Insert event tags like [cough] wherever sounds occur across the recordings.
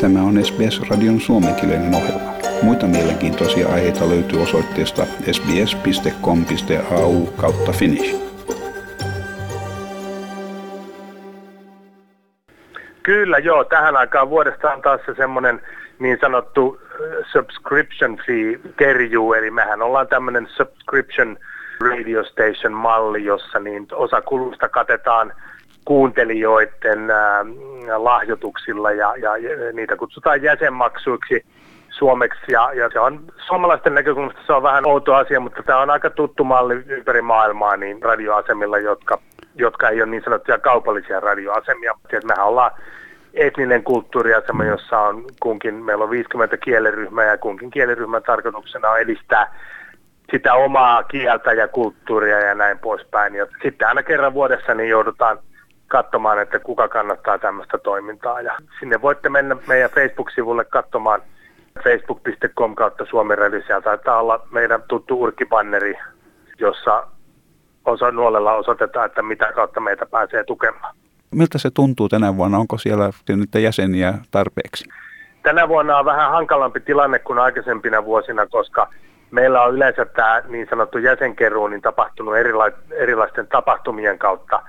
Tämä on SBS-radion suomenkielinen ohjelma. Muita mielenkiintoisia aiheita löytyy osoitteesta sbs.com.au kautta finnish. Kyllä joo, tähän aikaan vuodesta on taas se semmoinen niin sanottu subscription fee kerjuu, eli mehän ollaan tämmöinen subscription radio station malli, jossa niin osa kulusta katetaan kuuntelijoiden äh, lahjoituksilla ja, ja, niitä kutsutaan jäsenmaksuiksi suomeksi ja, ja se on suomalaisten näkökulmasta se on vähän outo asia, mutta tämä on aika tuttu malli ympäri maailmaa niin radioasemilla, jotka, jotka ei ole niin sanottuja kaupallisia radioasemia. Et mehän ollaan etninen kulttuuriasema, jossa on kunkin, meillä on 50 kieliryhmää ja kunkin kieliryhmän tarkoituksena on edistää sitä omaa kieltä ja kulttuuria ja näin poispäin. Ja sitten aina kerran vuodessa niin joudutaan katsomaan, että kuka kannattaa tämmöistä toimintaa. Ja sinne voitte mennä meidän Facebook-sivulle katsomaan facebook.com kautta Suomen. Siellä taitaa olla meidän tuttu urkibanneri, jossa osa nuolella osoitetaan, että mitä kautta meitä pääsee tukemaan. Miltä se tuntuu tänä vuonna? Onko siellä nyt jäseniä tarpeeksi? Tänä vuonna on vähän hankalampi tilanne kuin aikaisempina vuosina, koska meillä on yleensä tämä niin sanottu jäsenkeruu niin tapahtunut erila- erilaisten tapahtumien kautta.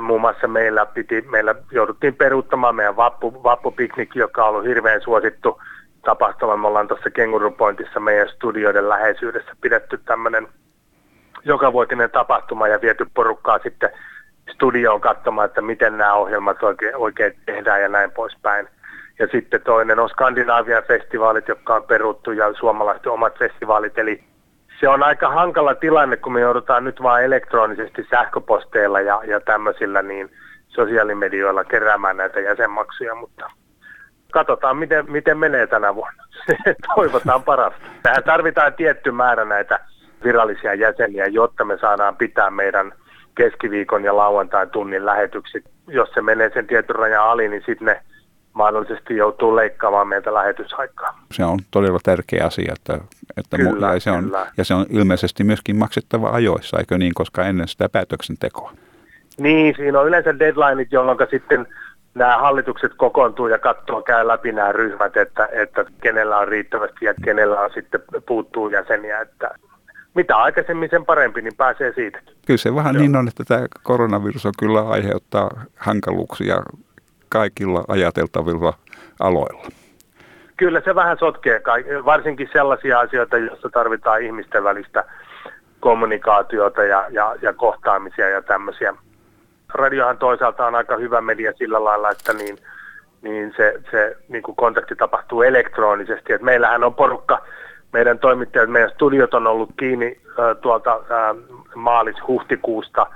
Muun muassa meillä, piti, meillä jouduttiin peruuttamaan meidän vappu, vappupiknik, joka on ollut hirveän suosittu tapahtuma. Me ollaan tuossa Kengurupointissa meidän studioiden läheisyydessä pidetty tämmöinen jokavuotinen tapahtuma ja viety porukkaa sitten studioon katsomaan, että miten nämä ohjelmat oikein, oikein tehdään ja näin poispäin. Ja sitten toinen on Skandinaavian festivaalit, jotka on peruttu ja suomalaisten omat festivaalit. Eli se on aika hankala tilanne, kun me joudutaan nyt vain elektronisesti sähköposteilla ja, ja tämmöisillä niin sosiaalimedioilla keräämään näitä jäsenmaksuja, mutta katsotaan miten, miten menee tänä vuonna. [laughs] Toivotaan parasta. Tähän tarvitaan tietty määrä näitä virallisia jäseniä, jotta me saadaan pitää meidän keskiviikon ja lauantain tunnin lähetyksi. Jos se menee sen tietyn rajan ali, niin sitten ne mahdollisesti joutuu leikkaamaan meiltä lähetysaikaa. Se on todella tärkeä asia, että, että kyllä, ja, se on, kyllä. ja se on ilmeisesti myöskin maksettava ajoissa, eikö niin, koska ennen sitä päätöksentekoa. Niin, siinä on yleensä deadlineit, jolloin sitten nämä hallitukset kokoontuu ja katsoo, käy läpi nämä ryhmät, että, että kenellä on riittävästi ja kenellä on sitten puuttuu jäseniä, että mitä aikaisemmin sen parempi, niin pääsee siitä. Kyllä se vähän Joo. niin on, että tämä koronavirus on kyllä aiheuttaa hankaluuksia kaikilla ajateltavilla aloilla. Kyllä se vähän sotkee, varsinkin sellaisia asioita, joissa tarvitaan ihmisten välistä kommunikaatiota ja, ja, ja kohtaamisia ja tämmöisiä. Radiohan toisaalta on aika hyvä media sillä lailla, että niin, niin se, se niin kuin kontakti tapahtuu elektronisesti. Et meillähän on porukka, meidän toimittajat, meidän studiot on ollut kiinni äh, tuolta äh, maalis-huhtikuusta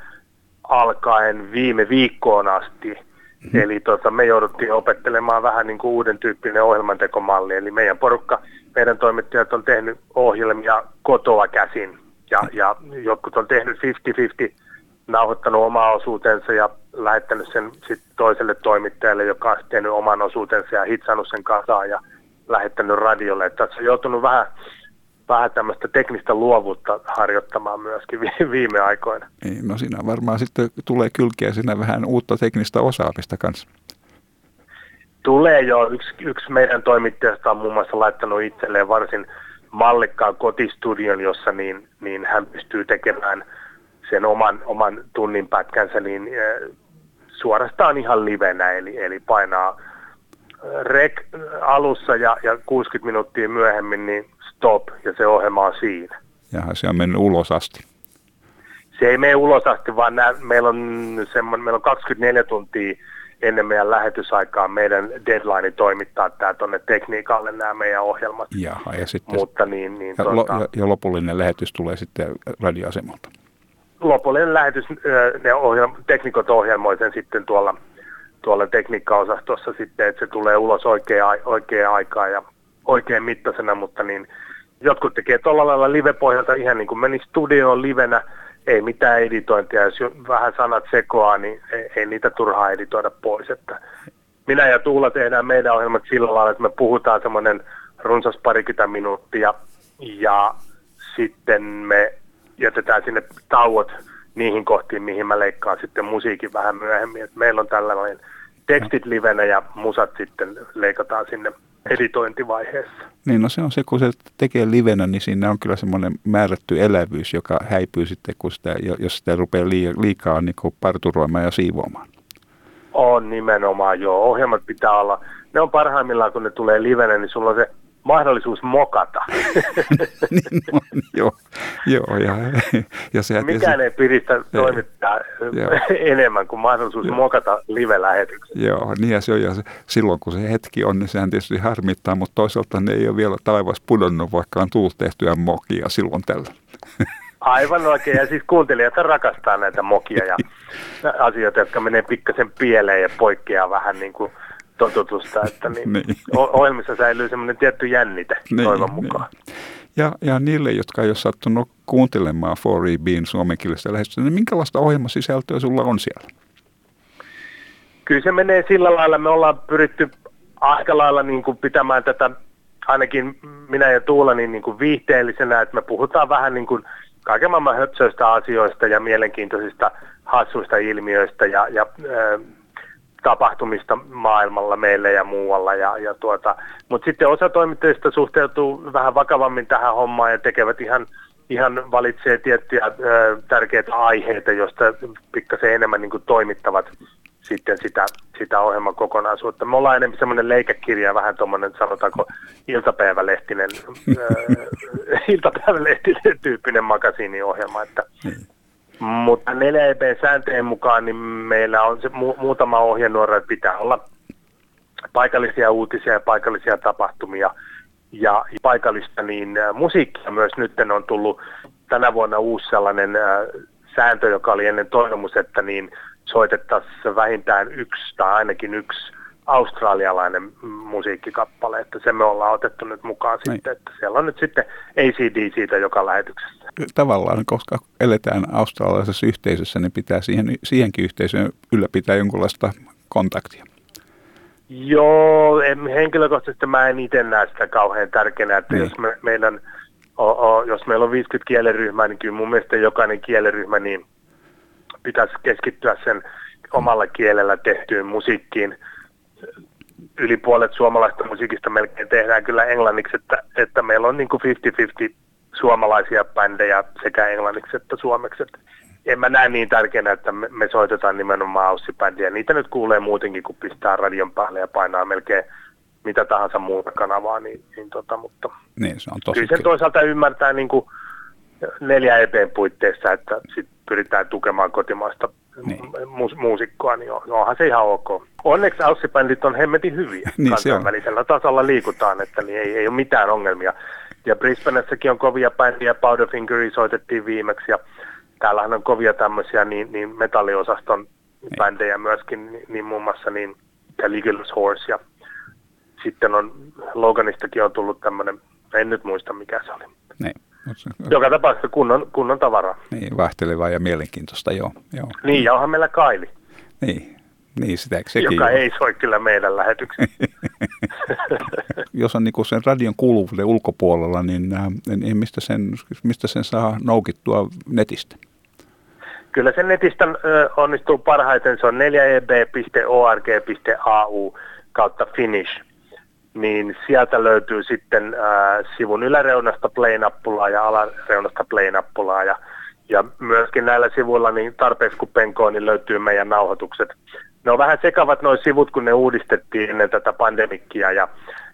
alkaen viime viikkoon asti. Mm-hmm. Eli tota, me jouduttiin opettelemaan vähän niin kuin uuden tyyppinen ohjelmantekomalli. Eli meidän porukka, meidän toimittajat on tehnyt ohjelmia kotoa käsin. Ja, ja jotkut on tehnyt 50-50, nauhoittanut omaa osuutensa ja lähettänyt sen sit toiselle toimittajalle, joka on tehnyt oman osuutensa ja hitsannut sen kasaan ja lähettänyt radiolle. Että se on joutunut vähän vähän tämmöistä teknistä luovuutta harjoittamaan myöskin viime aikoina. Niin, no siinä varmaan sitten tulee kylkeä siinä vähän uutta teknistä osaamista kanssa. Tulee jo. Yksi, yksi meidän toimittajasta on muun muassa laittanut itselleen varsin mallikkaan kotistudion, jossa niin, niin hän pystyy tekemään sen oman, oman tunnin pätkänsä niin, e, suorastaan ihan livenä, eli, eli painaa rek alussa ja, ja 60 minuuttia myöhemmin, niin stop ja se ohjelma on siinä. Ja se on mennyt ulos asti. Se ei mene ulos asti, vaan nää, meillä, on semmoinen, meillä on 24 tuntia ennen meidän lähetysaikaa meidän deadline toimittaa tämä tuonne tekniikalle nämä meidän ohjelmat. Jaha, ja, sitten, Mutta niin, niin, ja, tuota, ja, ja lopullinen lähetys tulee sitten radioasemalta. Lopullinen lähetys, ne ohjelma, teknikot ohjelmoi sen sitten tuolla, tuolla tekniikkaosastossa sitten, että se tulee ulos oikea, oikea aikaa ja oikein mittaisena, mutta niin jotkut tekee tuolla lailla live-pohjalta ihan niin kuin meni studioon livenä, ei mitään editointia, jos vähän sanat sekoaa, niin ei, ei niitä turhaa editoida pois. Että minä ja Tuula tehdään meidän ohjelmat sillä lailla, että me puhutaan semmoinen runsas parikymmentä minuuttia ja sitten me jätetään sinne tauot niihin kohtiin, mihin mä leikkaan sitten musiikin vähän myöhemmin. Et meillä on tällainen tekstit livenä ja musat sitten leikataan sinne editointivaiheessa. Niin, no se on se, kun se tekee livenä, niin siinä on kyllä semmoinen määrätty elävyys, joka häipyy sitten, kun sitä, jos sitä rupeaa liikaa niin parturoimaan ja siivoamaan. On nimenomaan, joo. Ohjelmat pitää olla, ne on parhaimmillaan, kun ne tulee livenä, niin sulla on se mahdollisuus mokata. [laughs] niin on, joo. joo ja, ja se, Mikään ei piristä toimittaa [laughs] enemmän kuin mahdollisuus joo. mokata live-lähetyksessä. Joo, niin ja se on. Ja se, silloin kun se hetki on, niin sehän tietysti harmittaa, mutta toisaalta ne ei ole vielä taivas pudonnut, vaikka on tullut tehtyä mokia silloin tällä. [laughs] Aivan oikein, ja siis kuuntelijat rakastaa näitä mokia ja asioita, jotka menee pikkasen pieleen ja poikkeaa vähän niin kuin totutusta, [laughs] että niin niin. ohjelmissa säilyy semmoinen tietty jännite niin, toivon niin. mukaan. Niin. Ja, ja niille, jotka ei ole sattunut kuuntelemaan 4EBin suomenkielistä lähestystä, niin minkälaista ohjelmasisältöä sulla on siellä? Kyllä se menee sillä lailla, me ollaan pyritty aika lailla niin kuin pitämään tätä, ainakin minä ja Tuula, niin, niin kuin viihteellisenä, että me puhutaan vähän niin kuin kaiken maailman höpsöistä asioista ja mielenkiintoisista hassuista ilmiöistä ja, ja äh, tapahtumista maailmalla meille ja muualla. Ja, ja tuota, Mutta sitten osa toimittajista suhteutuu vähän vakavammin tähän hommaan ja tekevät ihan, ihan valitsee tiettyjä ö, tärkeitä aiheita, joista pikkasen enemmän niin kuin toimittavat sitten sitä, sitä ohjelman kokonaisuutta. Me ollaan enemmän semmoinen leikekirja, vähän tuommoinen sanotaanko iltapäivälehtinen, äh, [laughs] iltapäivälehtinen tyyppinen makasiiniohjelma, että mm. Mutta 4EP-sääntöjen mukaan niin meillä on se mu- muutama ohjenuora, että pitää olla paikallisia uutisia ja paikallisia tapahtumia. Ja paikallista niin äh, musiikkia myös nyt on tullut. Tänä vuonna uusi sellainen äh, sääntö, joka oli ennen toivomus, että niin soitettaisiin vähintään yksi tai ainakin yksi australialainen musiikkikappale, että se me ollaan otettu nyt mukaan Näin. sitten, että siellä on nyt sitten ACD siitä joka lähetyksessä. Tavallaan, koska eletään australialaisessa yhteisössä, niin pitää siihen, siihenkin yhteisöön ylläpitää jonkunlaista kontaktia. Joo, en, henkilökohtaisesti mä en itse näe sitä kauhean tärkeänä, että niin. jos, me, meidän, o, o, jos meillä on 50 kieliryhmää, niin kyllä mun mielestä jokainen kieliryhmä niin pitäisi keskittyä sen omalla kielellä tehtyyn musiikkiin – yli puolet suomalaista musiikista melkein tehdään kyllä englanniksi, että, että meillä on niin kuin 50-50 suomalaisia bändejä sekä englanniksi että suomeksi. Että en mä näe niin tärkeänä, että me, me soitetaan nimenomaan aussibändiä. Niitä nyt kuulee muutenkin, kun pistää radion päälle ja painaa melkein mitä tahansa muuta kanavaa. Niin, niin tota, mutta niin, se on tosi kyllä sen toisaalta ymmärtää niin kuin neljä EPn puitteissa, että sit pyritään tukemaan kotimaista niin. mu- muusikkoa, niin onhan se ihan ok. Onneksi aussibändit on hemmetin hyviä. [laughs] niin Kansainvälisellä tasolla liikutaan, että niin ei, ei ole mitään ongelmia. Ja Brisbaneissakin on kovia bändiä, Powderfingeri soitettiin viimeksi ja täällähän on kovia tämmöisiä niin, niin metalliosaston niin. bändejä myöskin, niin, niin muun muassa niin Caligula's Horse ja sitten on Loganistakin on tullut tämmöinen, en nyt muista mikä se oli. Niin. [laughs] Joka tapauksessa kunnon, kunnon tavaraa. Niin, vaihtelevaa ja mielenkiintoista, joo. joo. Niin, ja onhan meillä Kaili. Niin, niin sitä, sekin Joka jo. ei soi kyllä meidän lähetyksiä. [laughs] Jos on niin sen radion kuuluvuuden ulkopuolella, niin, niin mistä, sen, mistä sen saa noukittua netistä? Kyllä se netistä onnistuu parhaiten. Se on 4eb.org.au kautta finish niin sieltä löytyy sitten äh, sivun yläreunasta play-nappulaa ja alareunasta play-nappulaa. Ja, ja myöskin näillä sivuilla niin tarpeeksi kun penkoo, niin löytyy meidän nauhoitukset. Ne on vähän sekavat nuo sivut, kun ne uudistettiin ennen tätä pandemikkia ja,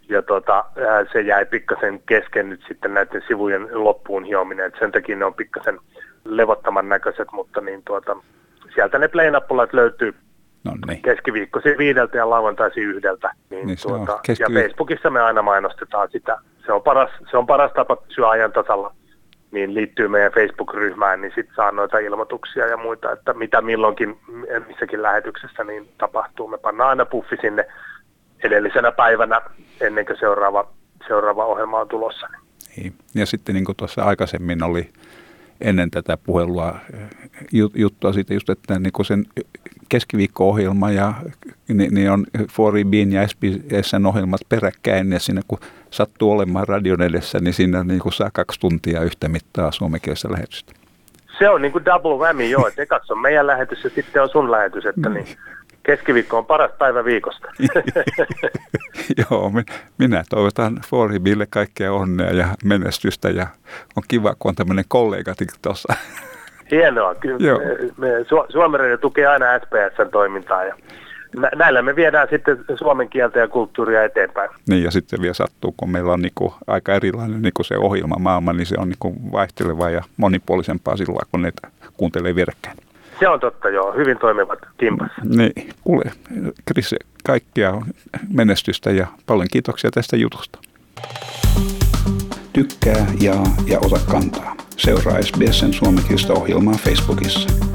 ja tota, äh, se jäi pikkasen kesken nyt sitten näiden sivujen loppuun hiominen, Et sen takia ne on pikkasen levottoman näköiset, mutta niin tuota, sieltä ne play-nappulat löytyy No niin. Keskiviikkoisin viideltä ja lauantaisin yhdeltä. Niin niin tuota, keskiviik- Ja Facebookissa me aina mainostetaan sitä. Se on paras, se on paras tapa pysyä ajan tasalla. Niin liittyy meidän Facebook-ryhmään, niin sitten saa noita ilmoituksia ja muita, että mitä milloinkin missäkin lähetyksessä niin tapahtuu. Me pannaan aina puffi sinne edellisenä päivänä ennen kuin seuraava, seuraava ohjelma on tulossa. Niin. Ja sitten niin kuin tuossa aikaisemmin oli ennen tätä puhelua juttua siitä just, että niin sen keskiviikko-ohjelma ja niin, niin on 4 ja SBSn ohjelmat peräkkäin ja siinä kun sattuu olemaan radion edessä, niin siinä niin kuin saa kaksi tuntia yhtä mittaa suomenkielistä lähetystä. Se on niin kuin double whammy, joo, että katso meidän lähetys ja sitten on sun lähetys, että [laughs] niin. Keskiviikko on paras päivä viikosta. [laughs] Joo, minä toivotan Foribille kaikkea onnea ja menestystä ja on kiva, kun on tämmöinen kollega tuossa. [laughs] Hienoa. Kyllä. Me, me, Suomen tukee aina SPSn toimintaa ja näillä me viedään sitten suomen kieltä ja kulttuuria eteenpäin. Niin ja sitten vielä sattuu, kun meillä on niinku aika erilainen niinku se ohjelma maailma, niin se on niinku vaihteleva ja monipuolisempaa sillä kun ne kuuntelee vierekkäin. Se on totta, joo. Hyvin toimivat kimpassa. Niin, kuule, Chris, kaikkia menestystä ja paljon kiitoksia tästä jutusta. Tykkää, jaa ja ota kantaa. Seuraa SBSn suomenkielistä ohjelmaa Facebookissa.